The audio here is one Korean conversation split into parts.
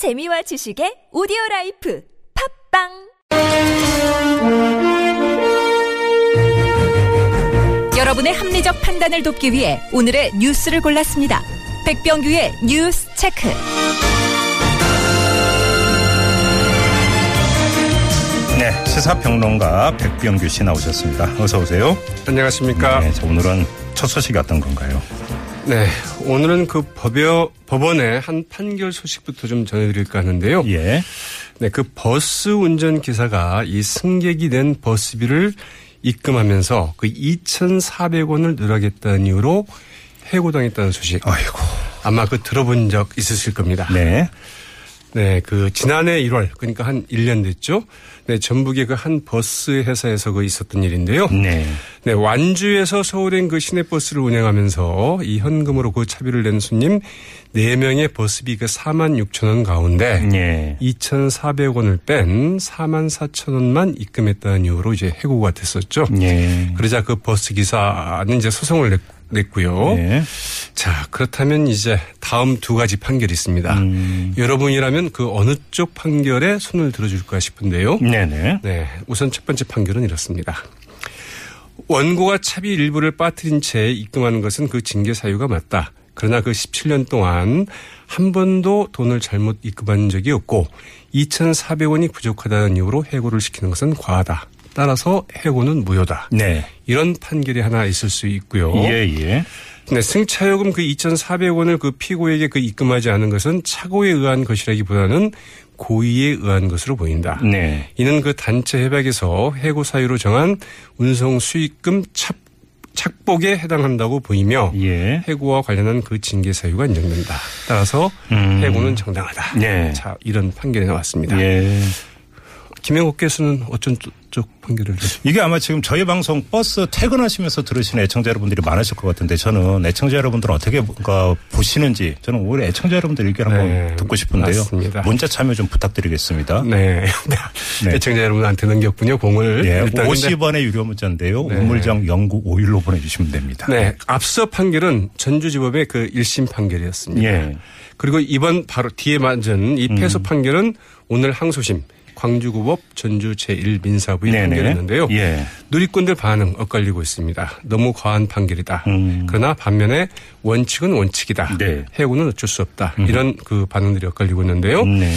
재미와 지식의 오디오 라이프 팟빵 여러분의 합리적 판단을 돕기 위해 오늘의 뉴스를 골랐습니다. 백병규의 뉴스 체크. 네, 시사평론가 백병규 씨 나오셨습니다. 어서 오세요. 안녕하십니까. 네, 자, 오늘은 첫 소식이 어떤 건가요? 네. 오늘은 그 법여, 법원의 한 판결 소식부터 좀 전해드릴까 하는데요. 예. 네. 그 버스 운전 기사가 이 승객이 낸 버스비를 입금하면서 그 2,400원을 늘하겠다는 이유로 해고당했다는 소식. 아이고. 아마 그 들어본 적 있으실 겁니다. 네. 네, 그 지난해 1월 그러니까 한 1년 됐죠. 네, 전북의 그 한 버스 회사에서 그 있었던 일인데요. 네. 네, 완주에서 서울행 그 시내버스를 운행하면서 이 현금으로 그 차비를 낸 손님 4명의 버스비 그 4만 6천 원 가운데 네. 2,400원을 뺀 4만 4천 원만 입금했다는 이유로 이제 해고가 됐었죠. 네. 그러자 그 버스 기사는 이제 소송을 냈, 냈고요. 네. 자, 그렇다면 이제 다음 두 가지 판결이 있습니다. 음. 여러분이라면 그 어느 쪽 판결에 손을 들어줄까 싶은데요. 네네. 네, 우선 첫 번째 판결은 이렇습니다. 원고가 차비 일부를 빠뜨린 채 입금하는 것은 그 징계 사유가 맞다. 그러나 그 17년 동안 한 번도 돈을 잘못 입금한 적이 없고 2,400원이 부족하다는 이유로 해고를 시키는 것은 과하다. 따라서 해고는 무효다. 네. 이런 판결이 하나 있을 수 있고요. 예, 예. 네, 승차요금 그 2,400 원을 그 피고에게 그 입금하지 않은 것은 착오에 의한 것이라기보다는 고의에 의한 것으로 보인다. 네. 이는 그 단체 협약에서 해고 사유로 정한 운송 수익금 착, 착복에 해당한다고 보이며 예. 해고와 관련한 그 징계 사유가 인정된다. 따라서 음. 해고는 정당하다. 네. 자, 이런 판결이 나왔습니다. 예. 김영국께서는 어쩐 쪽 판결을 이게 아마 지금 저희 방송 버스 퇴근하시면서 들으시는 애청자 여러분들이 많으실 것 같은데 저는 애청자 여러분들은 어떻게 뭔가 보시는지 저는 오히려 애청자 여러분들 의견 한번 네, 듣고 싶은데요. 맞습니다. 문자 참여 좀 부탁드리겠습니다. 네. 네. 애청자 여러분한테 넘겼군요. 공을. 예, 일단 근데 50원의 유료 문자인데요. 네. 우물정 영구 5일로 보내주시면 됩니다. 네. 앞서 판결은 전주지법의 그 1심 판결이었습니다. 예. 그리고 이번 바로 뒤에 맞은 이 패소 음. 판결은 오늘 항소심 광주구법 전주 제1민사부의 네네. 판결이었는데요. 예. 누리꾼들 반응 엇갈리고 있습니다. 너무 과한 판결이다. 음. 그러나 반면에 원칙은 원칙이다. 네. 음. 해고는 어쩔 수 없다. 이런 그 반응들이 엇갈리고 있는데요. 네.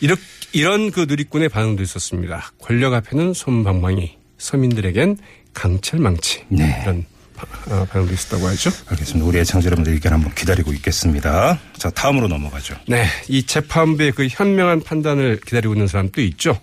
이렇, 이런 그 누리꾼의 반응도 있었습니다. 권력 앞에는 솜방망이, 서민들에겐 강철망치. 네. 이런 바- 어, 반응도 있었다고 하죠. 알겠습니다. 우리 애청자 여러분들 의견 한번 기다리고 있겠습니다. 자, 다음으로 넘어가죠. 네, 이 재판부의 그 현명한 판단을 기다리고 있는 사람도 있죠.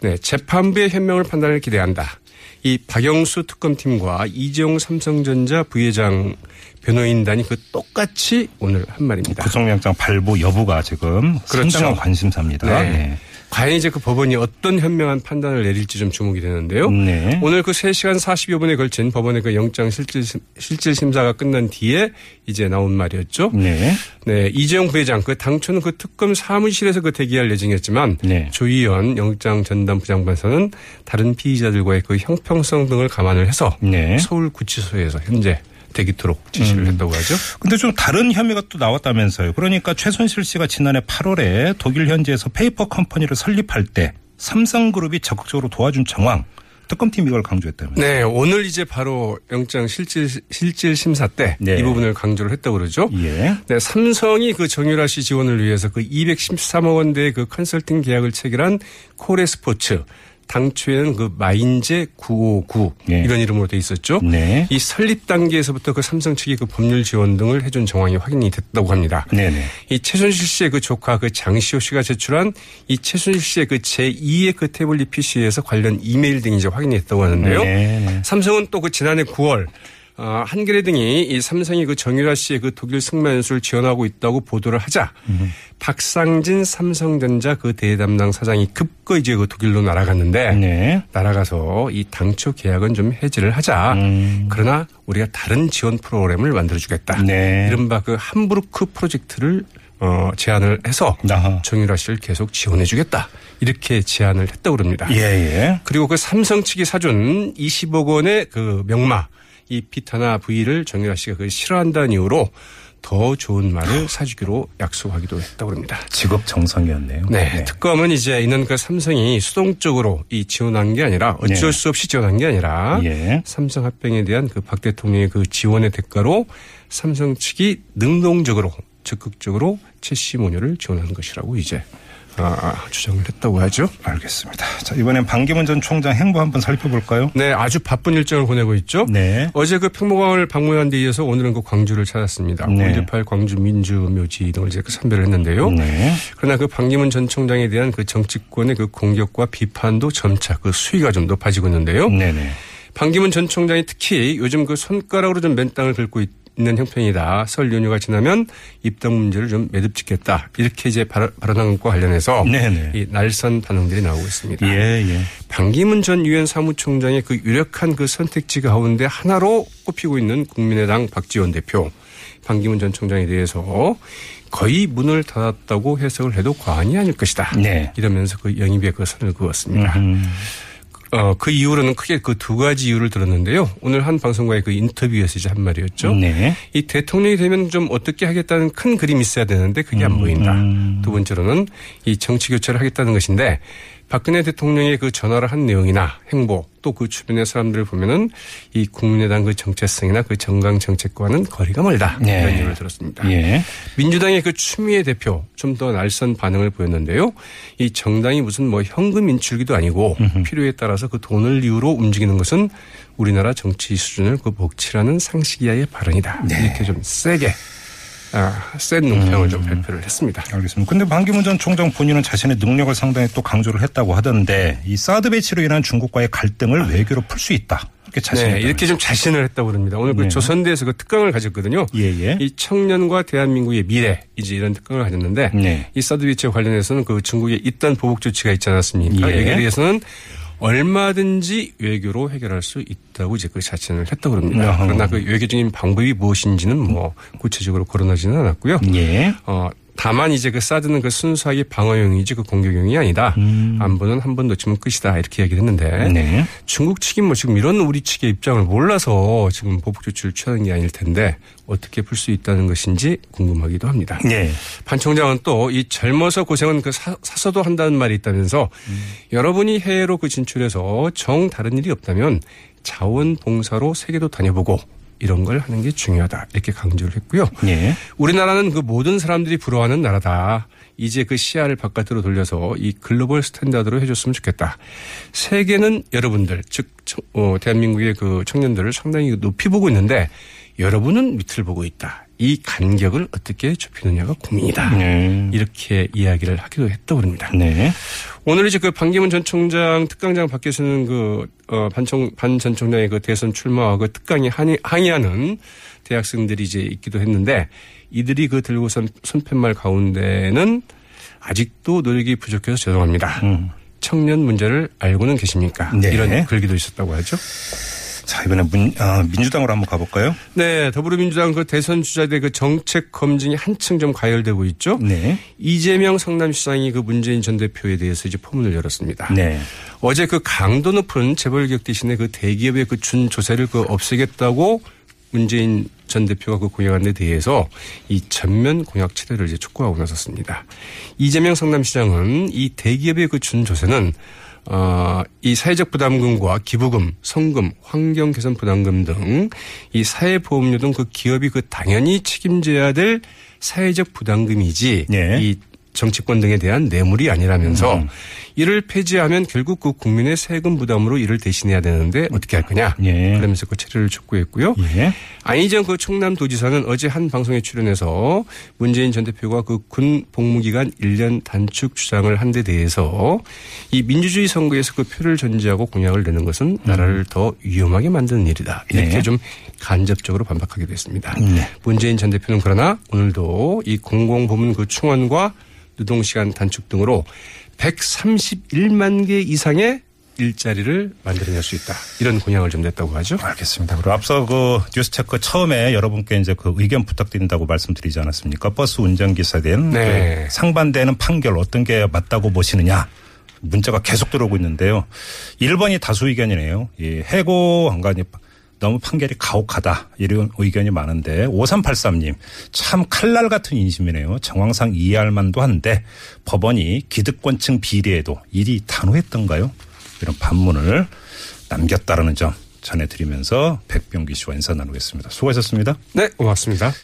네, 재판부의 현명한 판단을 기대한다. 이 박영수 특검팀과 이재용 삼성전자 부회장 변호인단이 그 똑같이 오늘 한 말입니다. 구속영장 발부 여부가 지금 그렇죠. 상당한 관심사입니다. 네. 네. 과연 이제 그 법원이 어떤 현명한 판단을 내릴지 좀 주목이 되는데요. 네. 오늘 그 3시간 40여 분에 걸친 법원의 그 영장 실질, 실질 심사가 끝난 뒤에 이제 나온 말이었죠. 네. 네, 이재용 부회장 그 당초는 그 특검 사무실에서 그 대기할 예정이었지만 네. 조의연 영장 전담 부장판사는 다른 피의자들과의 그 형평성 등을 감안을 해서 네. 서울 구치소에서 현재 대기토록 지시를 했다고 하죠. 근데 좀 다른 혐의가 또 나왔다면서요. 그러니까 최순실 씨가 지난해 8월에 독일 현지에서 페이퍼 컴퍼니를 설립할 때 삼성그룹이 적극적으로 도와준 정황 특검팀이 이걸 강조했다면서요. 네, 오늘 이제 바로 영장 실질 실질 심사 때이 네. 부분을 강조를 했다고 그러죠. 예. 네, 삼성이 그 정유라 씨 지원을 위해서 그 213억 원대의 그 컨설팅 계약을 체결한 코레스포츠 당초에는 그 마인제 959 예. 이런 이름으로 돼 있었죠. 네. 이 설립 단계에서부터 그 삼성 측이 그 법률 지원 등을 해준 정황이 확인이 됐다고 합니다. 네네. 이 최순실 씨의 그 조카 그 장시호 씨가 제출한 이 최순실 씨의 그 제2의 그 태블릿 PC에서 관련 이메일 등이 이제 확인이 됐다고 하는데요. 네. 삼성은 또 그 지난해 9월 어, 한겨레 등이 이 삼성이 그 정유라 씨의 그 독일 승마 연수를 지원하고 있다고 보도를 하자 박상진 삼성전자 그 대담당 사장이 급거 이제 그 독일로 날아갔는데 네. 날아가서 이 당초 계약은 좀 해지를 하자. 음. 그러나 우리가 다른 지원 프로그램을 만들어주겠다. 네. 이른바 그 함부르크 프로젝트를 어, 제안을 해서 아하. 정유라 씨를 계속 지원해주겠다. 이렇게 제안을 했다고 그럽니다. 예, 예. 그리고 그 삼성 측이 사준 20억 원의 그 명마 이 비타나 V를 정유라 씨가 그 싫어한다는 이유로 더 좋은 말을 사주기로 약속하기도 했다고 합니다. 직업 정성이었네요. 네, 특검은 이제 이는 그 삼성이 수동적으로 이 지원한 게 아니라 어쩔 네. 수 없이 지원한 게 아니라 예. 삼성 합병에 대한 그 박 대통령의 그 지원의 대가로 삼성 측이 능동적으로 적극적으로 최씨 모녀를 지원한 것이라고 이제 아, 주장을 했다고 하죠. 알겠습니다. 자, 이번엔 반기문 전 총장 행보 한번 살펴볼까요? 네, 아주 바쁜 일정을 보내고 있죠. 네. 어제 그 평화관을 방문한 데 이어서 오늘은 그 광주를 찾았습니다. 네. 5.18 광주 민주묘지 등을 이제 그 선별을 했는데요. 네. 그러나 그 반기문 전 총장에 대한 그 정치권의 그 공격과 비판도 점차 그 수위가 좀 높아지고 있는데요. 네네. 반기문 전 총장이 특히 요즘 그 손가락으로 좀 맨땅을 긁고 있 는 형편이다. 설 연휴가 지나면 입당 문제를 좀 매듭짓겠다. 이렇게 이제 발- 발언한 것과 관련해서 네네. 이 날선 반응들이 나오고 있습니다. 예, 예. 반기문 전 유엔 사무총장의 그 유력한 그 선택지 가운데 하나로 꼽히고 있는 국민의당 박지원 대표. 반기문 전 총장에 대해서 거의 문을 닫았다고 해석을 해도 과언이 아닐 것이다. 네. 이러면서 그 영입의 그 선을 그었습니다. 음. 어, 그 이후로는 크게 그 두 가지 이유를 들었는데요. 오늘 한 방송과의 그 인터뷰에서 이제 한 말이었죠. 네. 이 대통령이 되면 좀 어떻게 하겠다는 큰 그림이 있어야 되는데 그게 안 보인다. 음. 두 번째로는 이 정치 교체를 하겠다는 것인데 박근혜 대통령의 그 전화를 한 내용이나 행보 또 그 주변의 사람들을 보면은 이 국민의당 그 정체성이나 그 정강 정책과는 거리가 멀다. 네. 이런 이유를 들었습니다. 예. 민주당의 그 추미애 대표 좀 더 날선 반응을 보였는데요. 이 정당이 무슨 뭐 현금 인출기도 아니고 필요에 따라서 그 돈을 이유로 움직이는 것은 우리나라 정치 수준을 그 먹칠하는 상식 이하의 발언이다. 네. 이렇게 좀 세게 아, 센 논평을 음. 좀 발표를 했습니다. 알겠습니다. 근데 반기문 전 총장 본인은 자신의 능력을 상당히 또 강조를 했다고 하던데 이 사드 배치로 인한 중국과의 갈등을 외교로 풀 수 있다. 이렇게 네, 이렇게 좀 자신을 했다고 그럽니다. 오늘 그 네. 조선대에서 그 특강을 가졌거든요. 예, 예. 이 청년과 대한민국의 미래 이제 이런 특강을 가졌는데 네. 이 사드 배치와 관련해서는 그 중국의 잇단 보복 조치가 있지 않았습니까? 예. 여기에 대해서는 얼마든지 외교로 해결할 수 있다고 이제 그 자신을 했다고 합니다. 그러나 그 외교 적인 방법이 무엇인지는 뭐 구체적으로 거론하지는 않았고요. 예. 어, 다만 이제 그 사드는 그 순수하게 방어용이지 그 공격용이 아니다. 안보는 한 번 놓치면 끝이다. 이렇게 얘기를 했는데 음. 네. 중국 측이 뭐 지금 이런 우리 측의 입장을 몰라서 지금 보복 조치를 취하는 게 아닐 텐데 어떻게 풀 수 있다는 것인지 궁금하기도 합니다. 예. 반 총장은 또 이 젊어서 고생은 그 사, 사서도 한다는 말이 있다면서 여러분이 해외로 그 진출해서 정 다른 일이 없다면 자원봉사로 세계도 다녀보고 이런 걸 하는 게 중요하다 이렇게 강조를 했고요. 예. 우리나라는 그 모든 사람들이 부러워하는 나라다. 이제 그 시야를 바깥으로 돌려서 이 글로벌 스탠다드로 해줬으면 좋겠다. 세계는 여러분들, 즉, 청- 어, 대한민국의 그 청년들을 상당히 높이 보고 있는데 여러분은 밑을 보고 있다. 이 간격을 어떻게 좁히느냐가 고민이다. 네. 이렇게 이야기를 하기도 했다고 합니다. 네. 오늘 이제 그 반기문 전 총장 특강장 밖에서는 그, 어, 반총, 반 전 총장의 그 대선 출마와 그 특강에 항의, 항의하는 대학생들이 이제 있기도 했는데 이들이 그 들고선 손팻말 가운데는 아직도 노력이 부족해서 죄송합니다. 음. 청년 문제를 알고는 계십니까? 네. 이런 글기도 있었다고 하죠. 자, 이번에 문, 아, 민주당으로 한번 가볼까요? 네, 더불어민주당 그 대선 주자들의 그 정책 검증이 한층 좀 가열되고 있죠. 네. 이재명 성남시장이 그 문재인 전 대표에 대해서 이제 포문을 열었습니다. 네. 어제 그 강도 높은 재벌기업 대신에 그 대기업의 그 준조세를 그 없애겠다고 문재인 전 대표가 그 공약한 데 대해서 이 전면 공약 체대를 이제 촉구하고 나섰습니다. 이재명 성남시장은 이 대기업의 그 준조세는 어, 이 사회적 부담금과 기부금, 성금, 환경 개선 부담금 등 이 사회보험료 등 그 기업이 그 당연히 책임져야 될 사회적 부담금이지 네. 이 정치권 등에 대한 뇌물이 아니라면서 이를 폐지하면 결국 그 국민의 세금 부담으로 이를 대신해야 되는데 어떻게 할 거냐. 예. 그러면서 그 체리를 촉구했고요. 예. 안희정 그 충남도지사는 어제 한 방송에 출연해서 문재인 전 대표가 그 군 복무기간 1년 단축 주장을 한 데 대해서 이 민주주의 선거에서 그 표를 존재하고 공약을 내는 것은 나라를 더 위험하게 만드는 일이다. 이렇게 네. 좀 간접적으로 반박하게 됐습니다. 네. 문재인 전 대표는 그러나 오늘도 이 공공부문 그 충원과 노동시간 단축 등으로 131만 개 이상의 일자리를 만들어낼 수 있다. 이런 공약을 좀 냈다고 하죠. 알겠습니다. 그리고 앞서 그 뉴스 체크 처음에 여러분께 이제 그 의견 부탁드린다고 말씀드리지 않았습니까? 버스 운전기사에 대한 네. 그 상반되는 판결 어떤 게 맞다고 보시느냐. 문자가 계속 들어오고 있는데요. 1번이 다수 의견이네요. 이 해고 안간이 너무 판결이 가혹하다 이런 의견이 많은데 5383님 참 칼날 같은 인심이네요. 정황상 이해할 만도 한데 법원이 기득권층 비리에도 일이 단호했던가요? 이런 반문을 남겼다라는 점 전해드리면서 백병기 씨와 인사 나누겠습니다. 수고하셨습니다. 네, 고맙습니다.